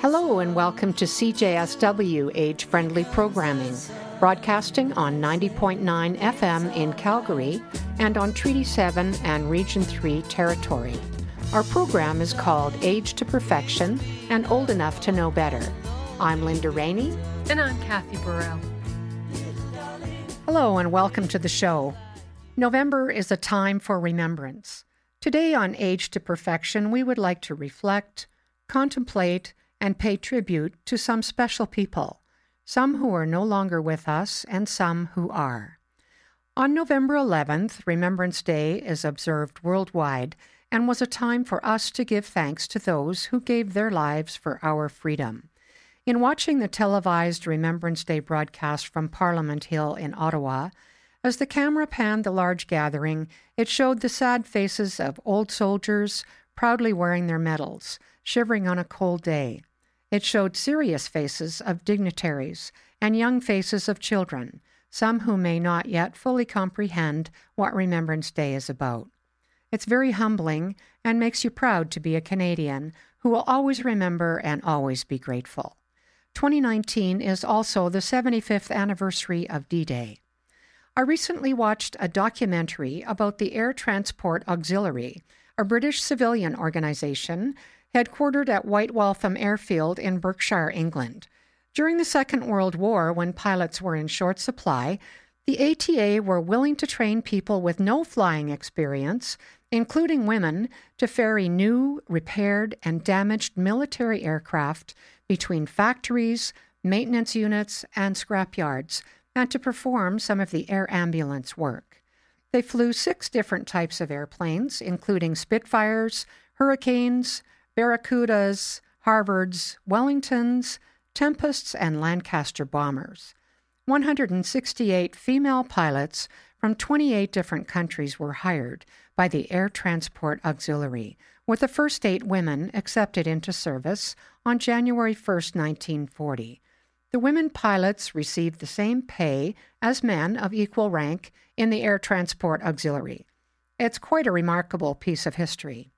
Hello and welcome to CJSW Age Friendly Programming, broadcasting on 90.9 FM in Calgary and on Treaty 7 and Region 3 territory. Our program is called Age to Perfection and Old Enough to Know Better. I'm Linda Rainey. And I'm Kathy Burrell. Hello and welcome to the show. November is a time for remembrance. Today on Age to Perfection, we would like to reflect, contemplate, and pay tribute to some special people, some who are no longer with us and some who are. On November 11th, Remembrance Day is observed worldwide and was a time for us to give thanks to those who gave their lives for our freedom. In watching the televised Remembrance Day broadcast from Parliament Hill in Ottawa, as the camera panned the large gathering, it showed the sad faces of old soldiers proudly wearing their medals, shivering on a cold day. It showed serious faces of dignitaries and young faces of children, some who may not yet fully comprehend what Remembrance Day is about. It's very humbling and makes you proud to be a Canadian who will always remember and always be grateful. 2019 is also the 75th anniversary of D Day. I recently watched a documentary about the Air Transport Auxiliary, a British civilian organization headquartered at White Waltham Airfield in Berkshire, England. During the Second World War, when pilots were in short supply, the ATA were willing to train people with no flying experience, including women, to ferry new, repaired, and damaged military aircraft between factories, maintenance units, and scrapyards, and to perform some of the air ambulance work. They flew six different types of airplanes, including Spitfires, Hurricanes, Barracudas, Harvards, Wellingtons, Tempests, and Lancaster bombers. 168 female pilots from 28 different countries were hired by the Air Transport Auxiliary, with the first eight women accepted into service on January 1, 1940. The women pilots received the same pay as men of equal rank in the Air Transport Auxiliary. It's quite a remarkable piece of history.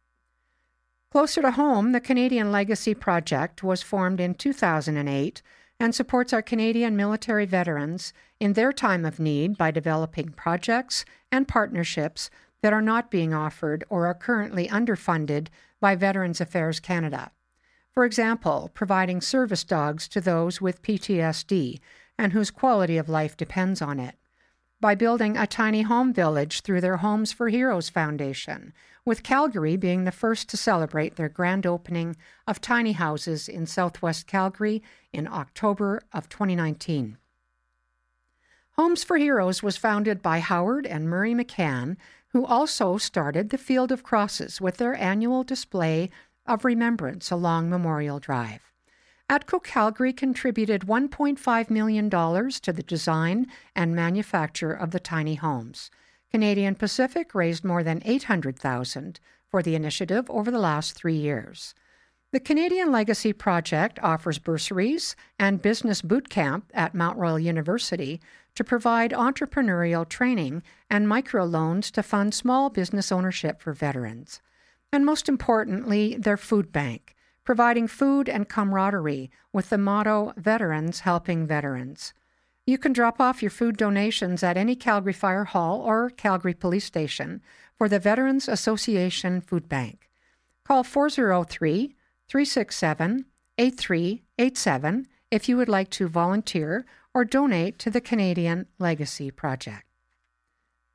Closer to home, the Canadian Legacy Project was formed in 2008 and supports our Canadian military veterans in their time of need by developing projects and partnerships that are not being offered or are currently underfunded by Veterans Affairs Canada. For example, providing service dogs to those with PTSD and whose quality of life depends on it. By building a tiny home village through their Homes for Heroes Foundation, with Calgary being the first to celebrate their grand opening of tiny houses in southwest Calgary in October of 2019. Homes for Heroes was founded by Howard and Murray McCann, who also started the Field of Crosses with their annual display of remembrance along Memorial Drive. ATCO Calgary contributed $1.5 million to the design and manufacture of the tiny homes. Canadian Pacific raised more than $800,000 for the initiative over the last 3 years. The Canadian Legacy Project offers bursaries and business boot camp at Mount Royal University to provide entrepreneurial training and microloans to fund small business ownership for veterans. And most importantly, their food bank, providing food and camaraderie with the motto Veterans Helping Veterans. You can drop off your food donations at any Calgary Fire Hall or Calgary Police Station for the Veterans Association Food Bank. Call 403 367 8387 if you would like to volunteer or donate to the Canadian Legacy Project.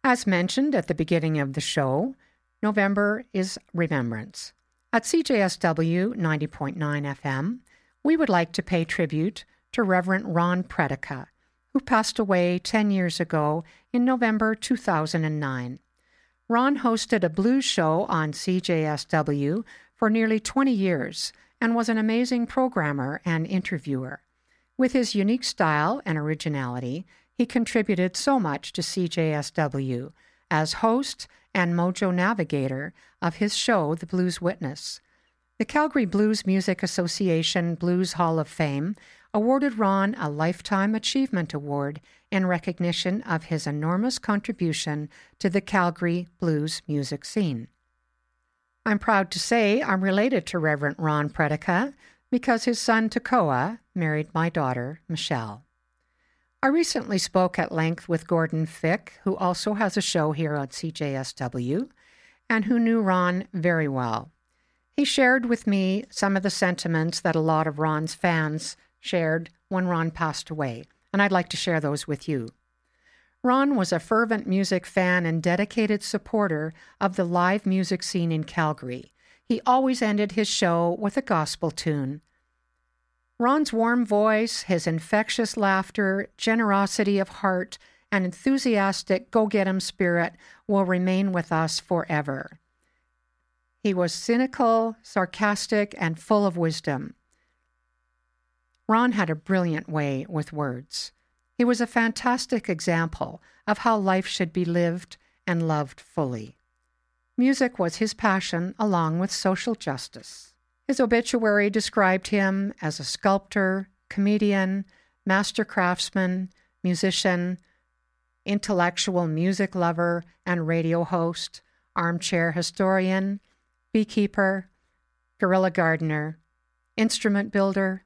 As mentioned at the beginning of the show, November is Remembrance. At CJSW 90.9 FM, we would like to pay tribute to Reverend Ron Predica who passed away 10 years ago in November 2009. Ron hosted a blues show on CJSW for nearly 20 years and was an amazing programmer and interviewer. With his unique style and originality, he contributed so much to CJSW as host and mojo navigator of his show, The Blues Witness. The Calgary Blues Music Association Blues Hall of Fame awarded Ron a Lifetime Achievement Award in recognition of his enormous contribution to the Calgary blues music scene. I'm proud to say I'm related to Reverend Ron Predica, because his son Tekoa married my daughter, Michelle. I recently spoke at length with Gordon Fick, who also has a show here on CJSW, and who knew Ron very well. He shared with me some of the sentiments that a lot of Ron's fans shared when Ron passed away, and I'd like to share those with you. Ron was a fervent music fan and dedicated supporter of the live music scene in Calgary. He always ended his show with a gospel tune. Ron's warm voice, his infectious laughter, generosity of heart, and enthusiastic go get 'em spirit will remain with us forever. He was cynical, sarcastic, and full of wisdom. Ron had a brilliant way with words. He was a fantastic example of how life should be lived and loved fully. Music was his passion along with social justice. His obituary described him as a sculptor, comedian, master craftsman, musician, intellectual music lover and radio host, armchair historian, beekeeper, guerrilla gardener, instrument builder,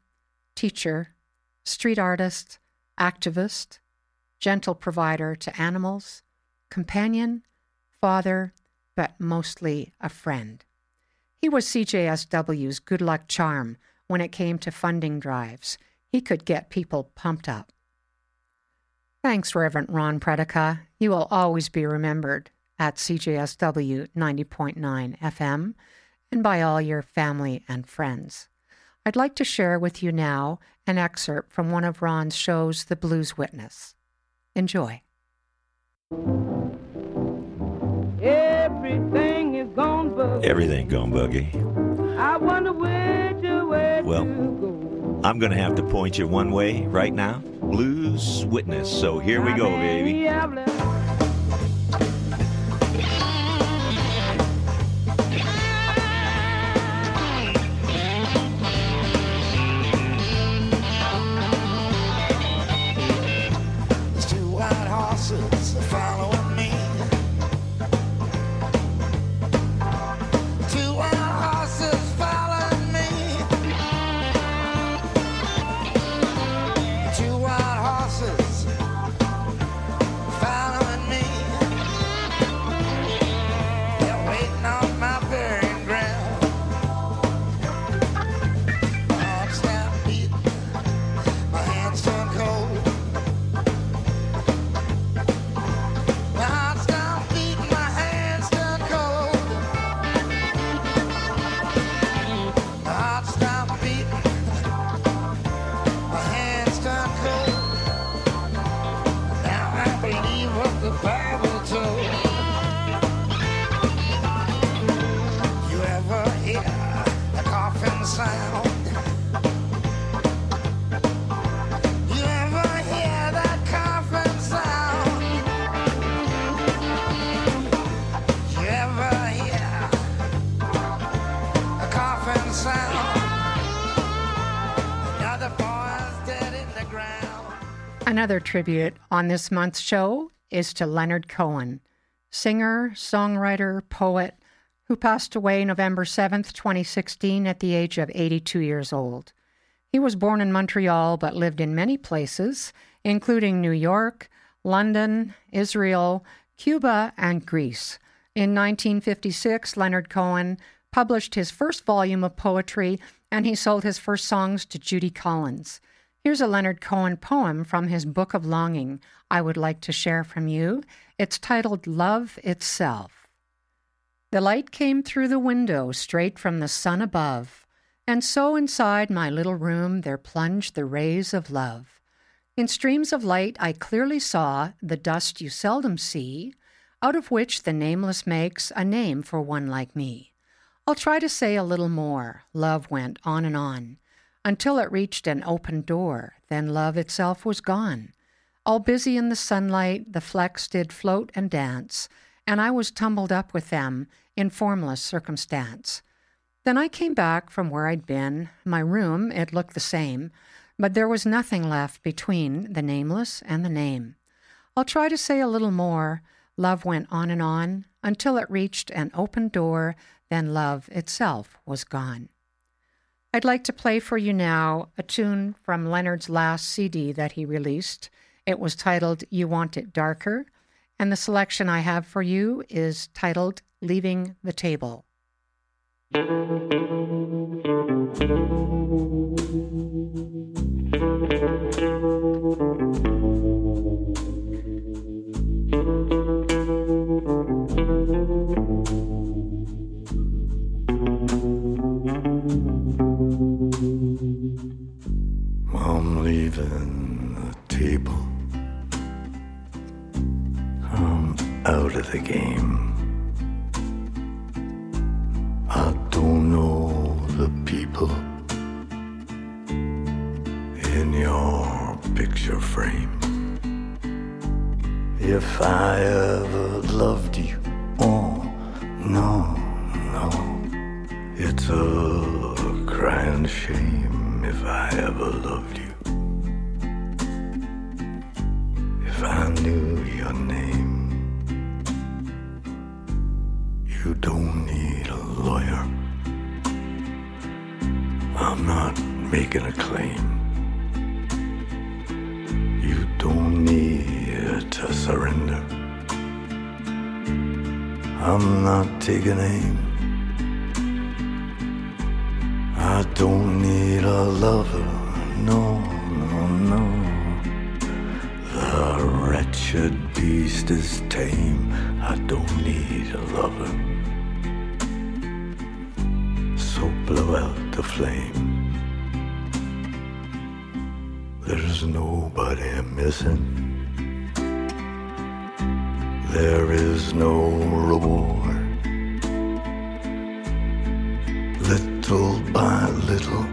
teacher, street artist, activist, gentle provider to animals, companion, father, but mostly a friend. He was CJSW's good luck charm when it came to funding drives. He could get people pumped up. Thanks, Reverend Ron Predica. You will always be remembered at CJSW 90.9 FM and by all your family and friends. I'd like to share with you now an excerpt from one of Ron's shows, The Blues Witness. Enjoy. Everything. Everything gone buggy. I wonder which way Well, to go. I'm going to have to point you one way right now. Blues Witness. So here we go, baby. Another tribute on this month's show is to Leonard Cohen, singer, songwriter, poet, who passed away November 7th, 2016, at the age of 82 years old. He was born in Montreal but lived in many places, including New York, London, Israel, Cuba, and Greece. In 1956, Leonard Cohen published his first volume of poetry and he sold his first songs to Judy Collins. Here's a Leonard Cohen poem from his Book of Longing I would like to share from you. It's titled Love Itself. The light came through the window straight from the sun above, and so inside my little room there plunged the rays of love. In streams of light I clearly saw the dust you seldom see, out of which the nameless makes a name for one like me. I'll try to say a little more. Love went on and on until it reached an open door. Then love itself was gone. All busy in the sunlight, the flecks did float and dance, and I was tumbled up with them in formless circumstance. Then I came back from where I'd been. My room, it looked the same, but there was nothing left between the nameless and the name. I'll try to say a little more. Love went on and on until it reached an open door, then love itself was gone. I'd like to play for you now a tune from Leonard's last CD that he released. It was titled You Want It Darker, and the selection I have for you is titled Leaving the Table. I'm not making a claim. You don't need to surrender. I'm not taking aim. I don't need a lover, no, no, no. The wretched beast is tame. I don't need a lover. So blow out the flame. There's nobody missing. There is no reward. Little by little,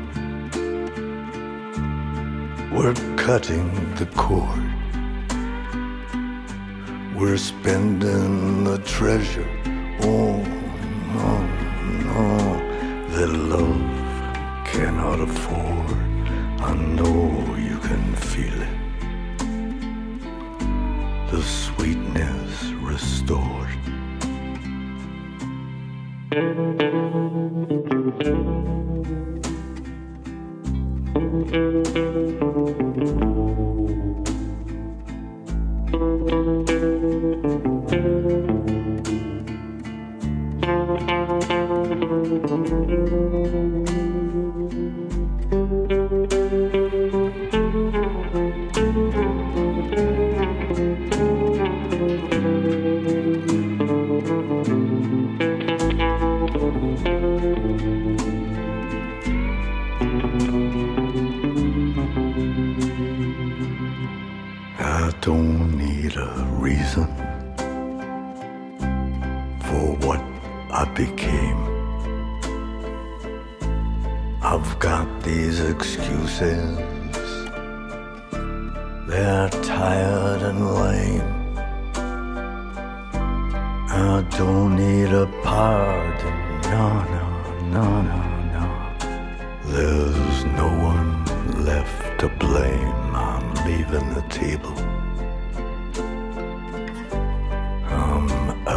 we're cutting the cord. We're spending the treasure. Oh, no, no, that love cannot afford. I know you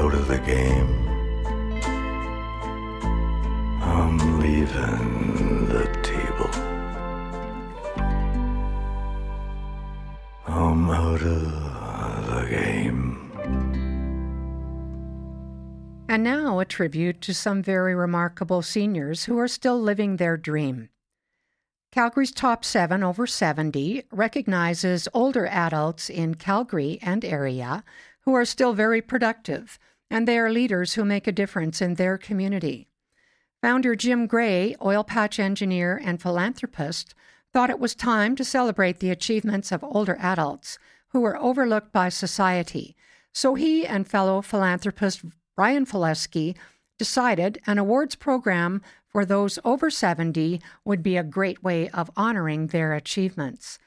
out of the game. I'm leaving the table. I'm out of the game. And now a tribute to some very remarkable seniors who are still living their dream. Calgary's Top 7 over 70 recognizes older adults in Calgary and area who are still very productive, and they are leaders who make a difference in their community. Founder Jim Gray, oil patch engineer and philanthropist, thought it was time to celebrate the achievements of older adults who were overlooked by society. So he and fellow philanthropist Brian Felesky decided an awards program for those over 70 would be a great way of honoring their achievements.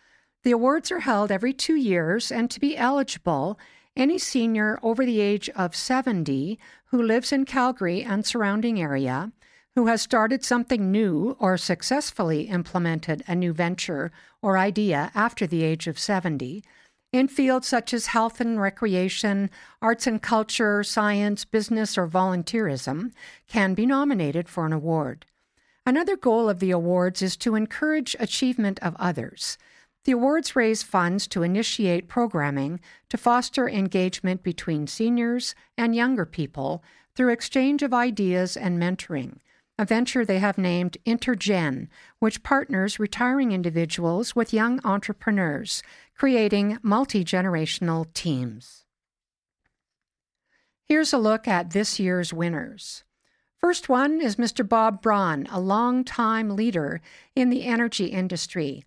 The awards are held every two years, and to be eligible, any senior over the age of 70 who lives in Calgary and surrounding area, who has started something new or successfully implemented a new venture or idea after the age of 70, in fields such as health and recreation, arts and culture, science, business, or volunteerism, can be nominated for an award. Another goal of the awards is to encourage achievement of others. The awards raise funds to initiate programming to foster engagement between seniors and younger people through exchange of ideas and mentoring, a venture they have named Intergen, which partners retiring individuals with young entrepreneurs, creating multi generational teams. Here's a look at this year's winners. First one is Mr. Bob Braun, a long-time leader in the energy industry.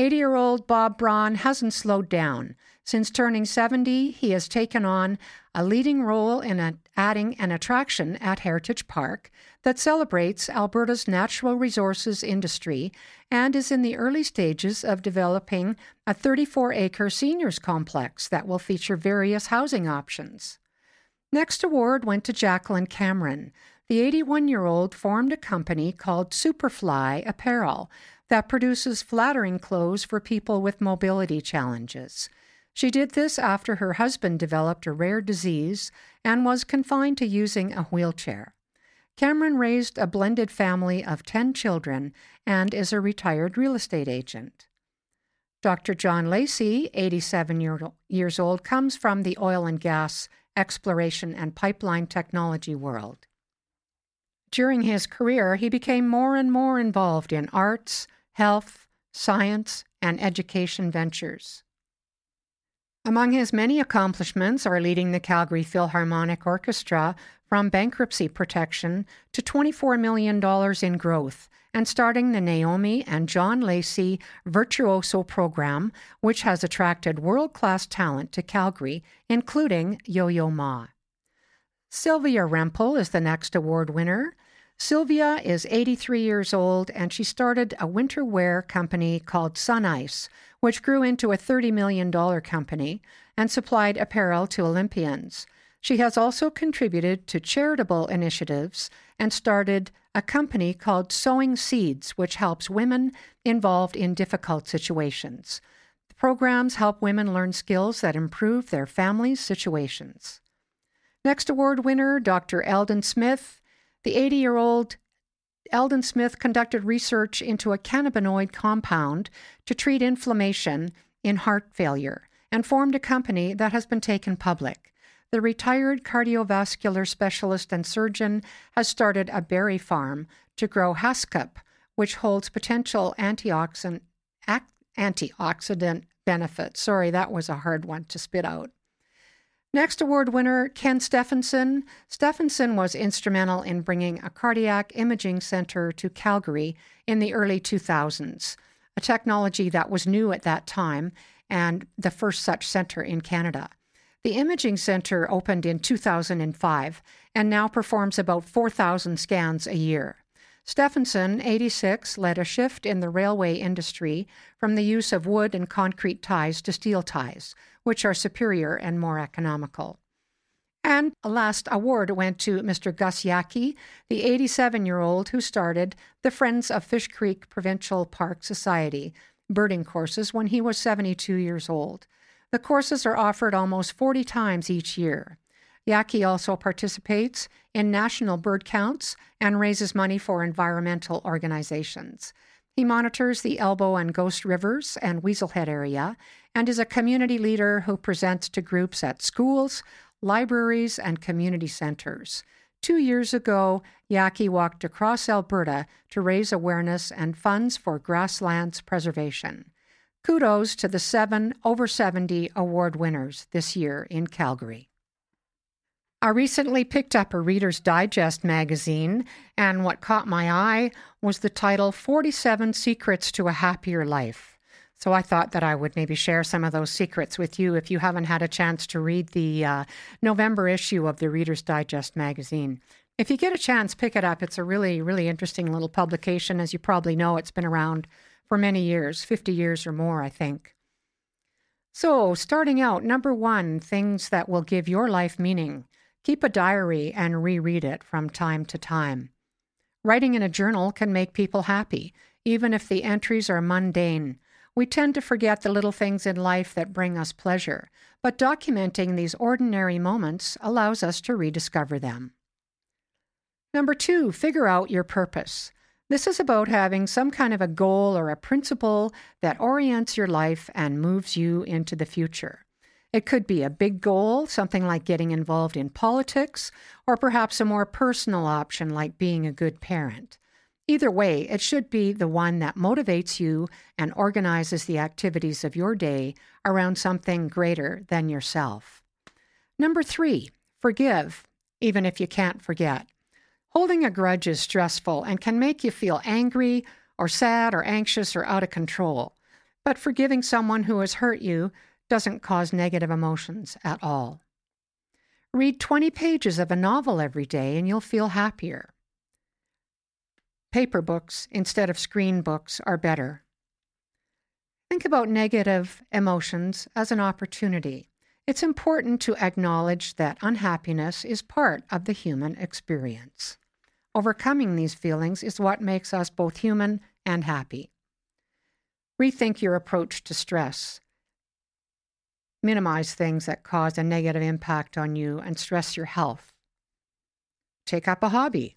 80 year old Bob Braun hasn't slowed down. Since turning 70, he has taken on a leading role in a, adding an attraction at Heritage Park that celebrates Alberta's natural resources industry and is in the early stages of developing a 34 acre seniors complex that will feature various housing options. Next award went to Jacqueline Cameron. The 81 year old formed a company called Superfly Apparel that produces flattering clothes for people with mobility challenges. She did this after her husband developed a rare disease and was confined to using a wheelchair. Cameron raised a blended family of 10 children and is a retired real estate agent. Dr. John Lacey, 87 year, years old, comes from the oil and gas exploration and pipeline technology world. During his career, he became more and more involved in arts, health, science, and education ventures. Among his many accomplishments are leading the Calgary Philharmonic Orchestra from bankruptcy protection to $24 million in growth and starting the Naomi and John Lacey Virtuoso program, which has attracted world class talent to Calgary, including Yo Yo Ma. Sylvia Rempel is the next award winner. Sylvia is 83 years old and she started a winter wear company called Sun Ice, which grew into a $30 million company and supplied apparel to Olympians. She has also contributed to charitable initiatives and started a company called Sowing Seeds, which helps women involved in difficult situations. The programs help women learn skills that improve their families' situations. Next award winner, Dr. Eldon Smith, the 80 year old Eldon Smith conducted research into a cannabinoid compound to treat inflammation in heart failure and formed a company that has been taken public. The retired cardiovascular specialist and surgeon has started a berry farm to grow Haskap, which holds potential antioxidant, antioxidant benefits. Sorry, that was a hard one to spit out. Next award winner, Ken Stephenson. Stephenson was instrumental in bringing a cardiac imaging center to Calgary in the early 2000s, a technology that was new at that time and the first such center in Canada. The imaging center opened in 2005 and now performs about 4,000 scans a year. Stephenson, 86, led a shift in the railway industry from the use of wood and concrete ties to steel ties, which are superior and more economical. And a last award went to Mr. Gus Yaki, the 87 year old who started the Friends of Fish Creek Provincial Park Society birding courses when he was 72 years old. The courses are offered almost 40 times each year. Yaki also participates in national bird counts and raises money for environmental organizations. He monitors the Elbow and Ghost Rivers and Weaselhead area and is a community leader who presents to groups at schools, libraries, and community centers. Two years ago, Yaki walked across Alberta to raise awareness and funds for grasslands preservation. Kudos to the seven over 70 award winners this year in Calgary. I recently picked up a Reader's Digest magazine, and what caught my eye was the title 47 Secrets to a Happier Life. So I thought that I would maybe share some of those secrets with you if you haven't had a chance to read the uh, November issue of the Reader's Digest magazine. If you get a chance, pick it up. It's a really, really interesting little publication. As you probably know, it's been around for many years 50 years or more, I think. So, starting out, number one, things that will give your life meaning. Keep a diary and reread it from time to time. Writing in a journal can make people happy, even if the entries are mundane. We tend to forget the little things in life that bring us pleasure, but documenting these ordinary moments allows us to rediscover them. Number two, figure out your purpose. This is about having some kind of a goal or a principle that orients your life and moves you into the future. It could be a big goal, something like getting involved in politics, or perhaps a more personal option like being a good parent. Either way, it should be the one that motivates you and organizes the activities of your day around something greater than yourself. Number three, forgive, even if you can't forget. Holding a grudge is stressful and can make you feel angry or sad or anxious or out of control. But forgiving someone who has hurt you doesn't cause negative emotions at all. Read 20 pages of a novel every day and you'll feel happier. Paper books instead of screen books are better. Think about negative emotions as an opportunity. It's important to acknowledge that unhappiness is part of the human experience. Overcoming these feelings is what makes us both human and happy. Rethink your approach to stress. Minimize things that cause a negative impact on you and stress your health. Take up a hobby,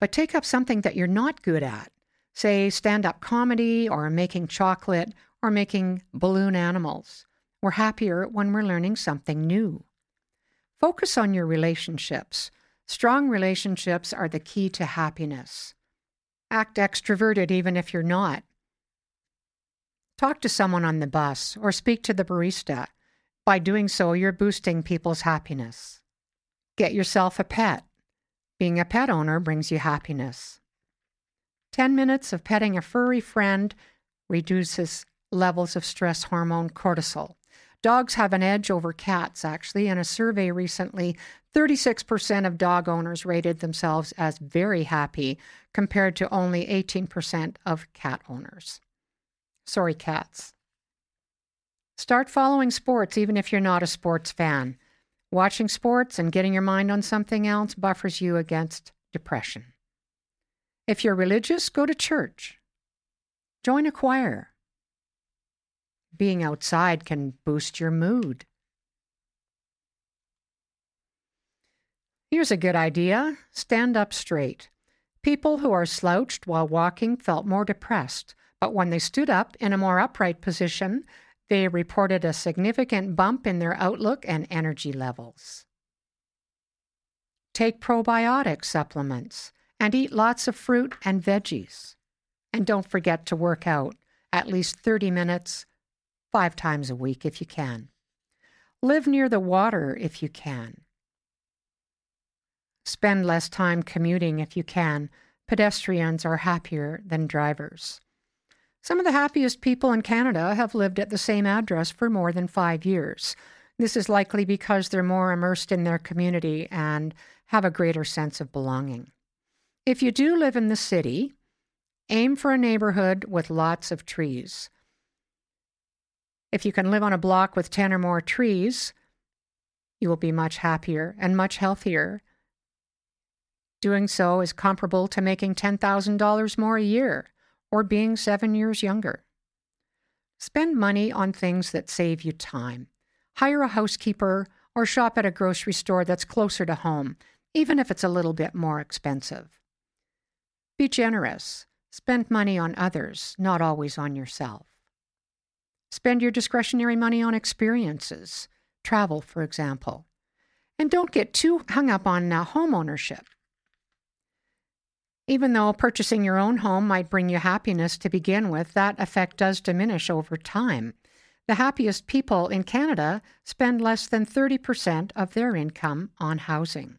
but take up something that you're not good at. Say stand up comedy or making chocolate or making balloon animals. We're happier when we're learning something new. Focus on your relationships. Strong relationships are the key to happiness. Act extroverted even if you're not. Talk to someone on the bus or speak to the barista. By doing so, you're boosting people's happiness. Get yourself a pet. Being a pet owner brings you happiness. 10 minutes of petting a furry friend reduces levels of stress hormone cortisol. Dogs have an edge over cats, actually. In a survey recently, 36% of dog owners rated themselves as very happy, compared to only 18% of cat owners. Sorry, cats. Start following sports even if you're not a sports fan. Watching sports and getting your mind on something else buffers you against depression. If you're religious, go to church. Join a choir. Being outside can boost your mood. Here's a good idea stand up straight. People who are slouched while walking felt more depressed, but when they stood up in a more upright position, they reported a significant bump in their outlook and energy levels. Take probiotic supplements and eat lots of fruit and veggies. And don't forget to work out at least 30 minutes, five times a week if you can. Live near the water if you can. Spend less time commuting if you can. Pedestrians are happier than drivers. Some of the happiest people in Canada have lived at the same address for more than five years. This is likely because they're more immersed in their community and have a greater sense of belonging. If you do live in the city, aim for a neighborhood with lots of trees. If you can live on a block with 10 or more trees, you will be much happier and much healthier. Doing so is comparable to making $10,000 more a year or being seven years younger. Spend money on things that save you time. Hire a housekeeper or shop at a grocery store that's closer to home, even if it's a little bit more expensive. Be generous. Spend money on others, not always on yourself. Spend your discretionary money on experiences, travel, for example. And don't get too hung up on uh, home ownership. Even though purchasing your own home might bring you happiness to begin with, that effect does diminish over time. The happiest people in Canada spend less than 30% of their income on housing.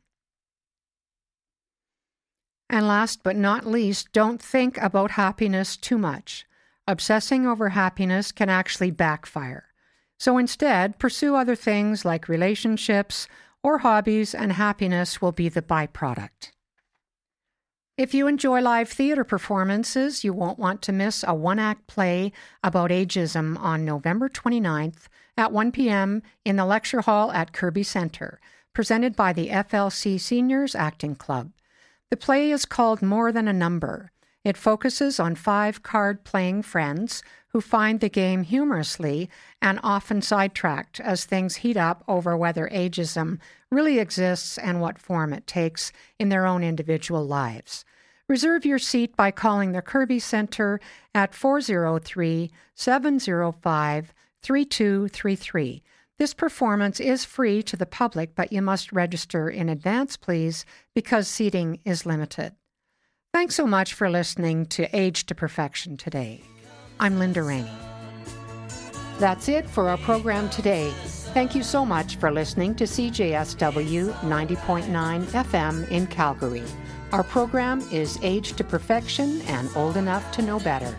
And last but not least, don't think about happiness too much. Obsessing over happiness can actually backfire. So instead, pursue other things like relationships or hobbies, and happiness will be the byproduct. If you enjoy live theater performances, you won't want to miss a one act play about ageism on November 29th at 1 p.m. in the lecture hall at Kerby Center, presented by the FLC Seniors Acting Club. The play is called More Than a Number. It focuses on five card playing friends who find the game humorously and often sidetracked as things heat up over whether ageism really exists and what form it takes in their own individual lives. Reserve your seat by calling the Kerby Center at 403 705 3233. This performance is free to the public, but you must register in advance, please, because seating is limited. Thanks so much for listening to Age to Perfection today. I'm Linda Rainey. That's it for our program today. Thank you so much for listening to CJSW 90.9 FM in Calgary. Our program is Age to Perfection and Old Enough to Know Better.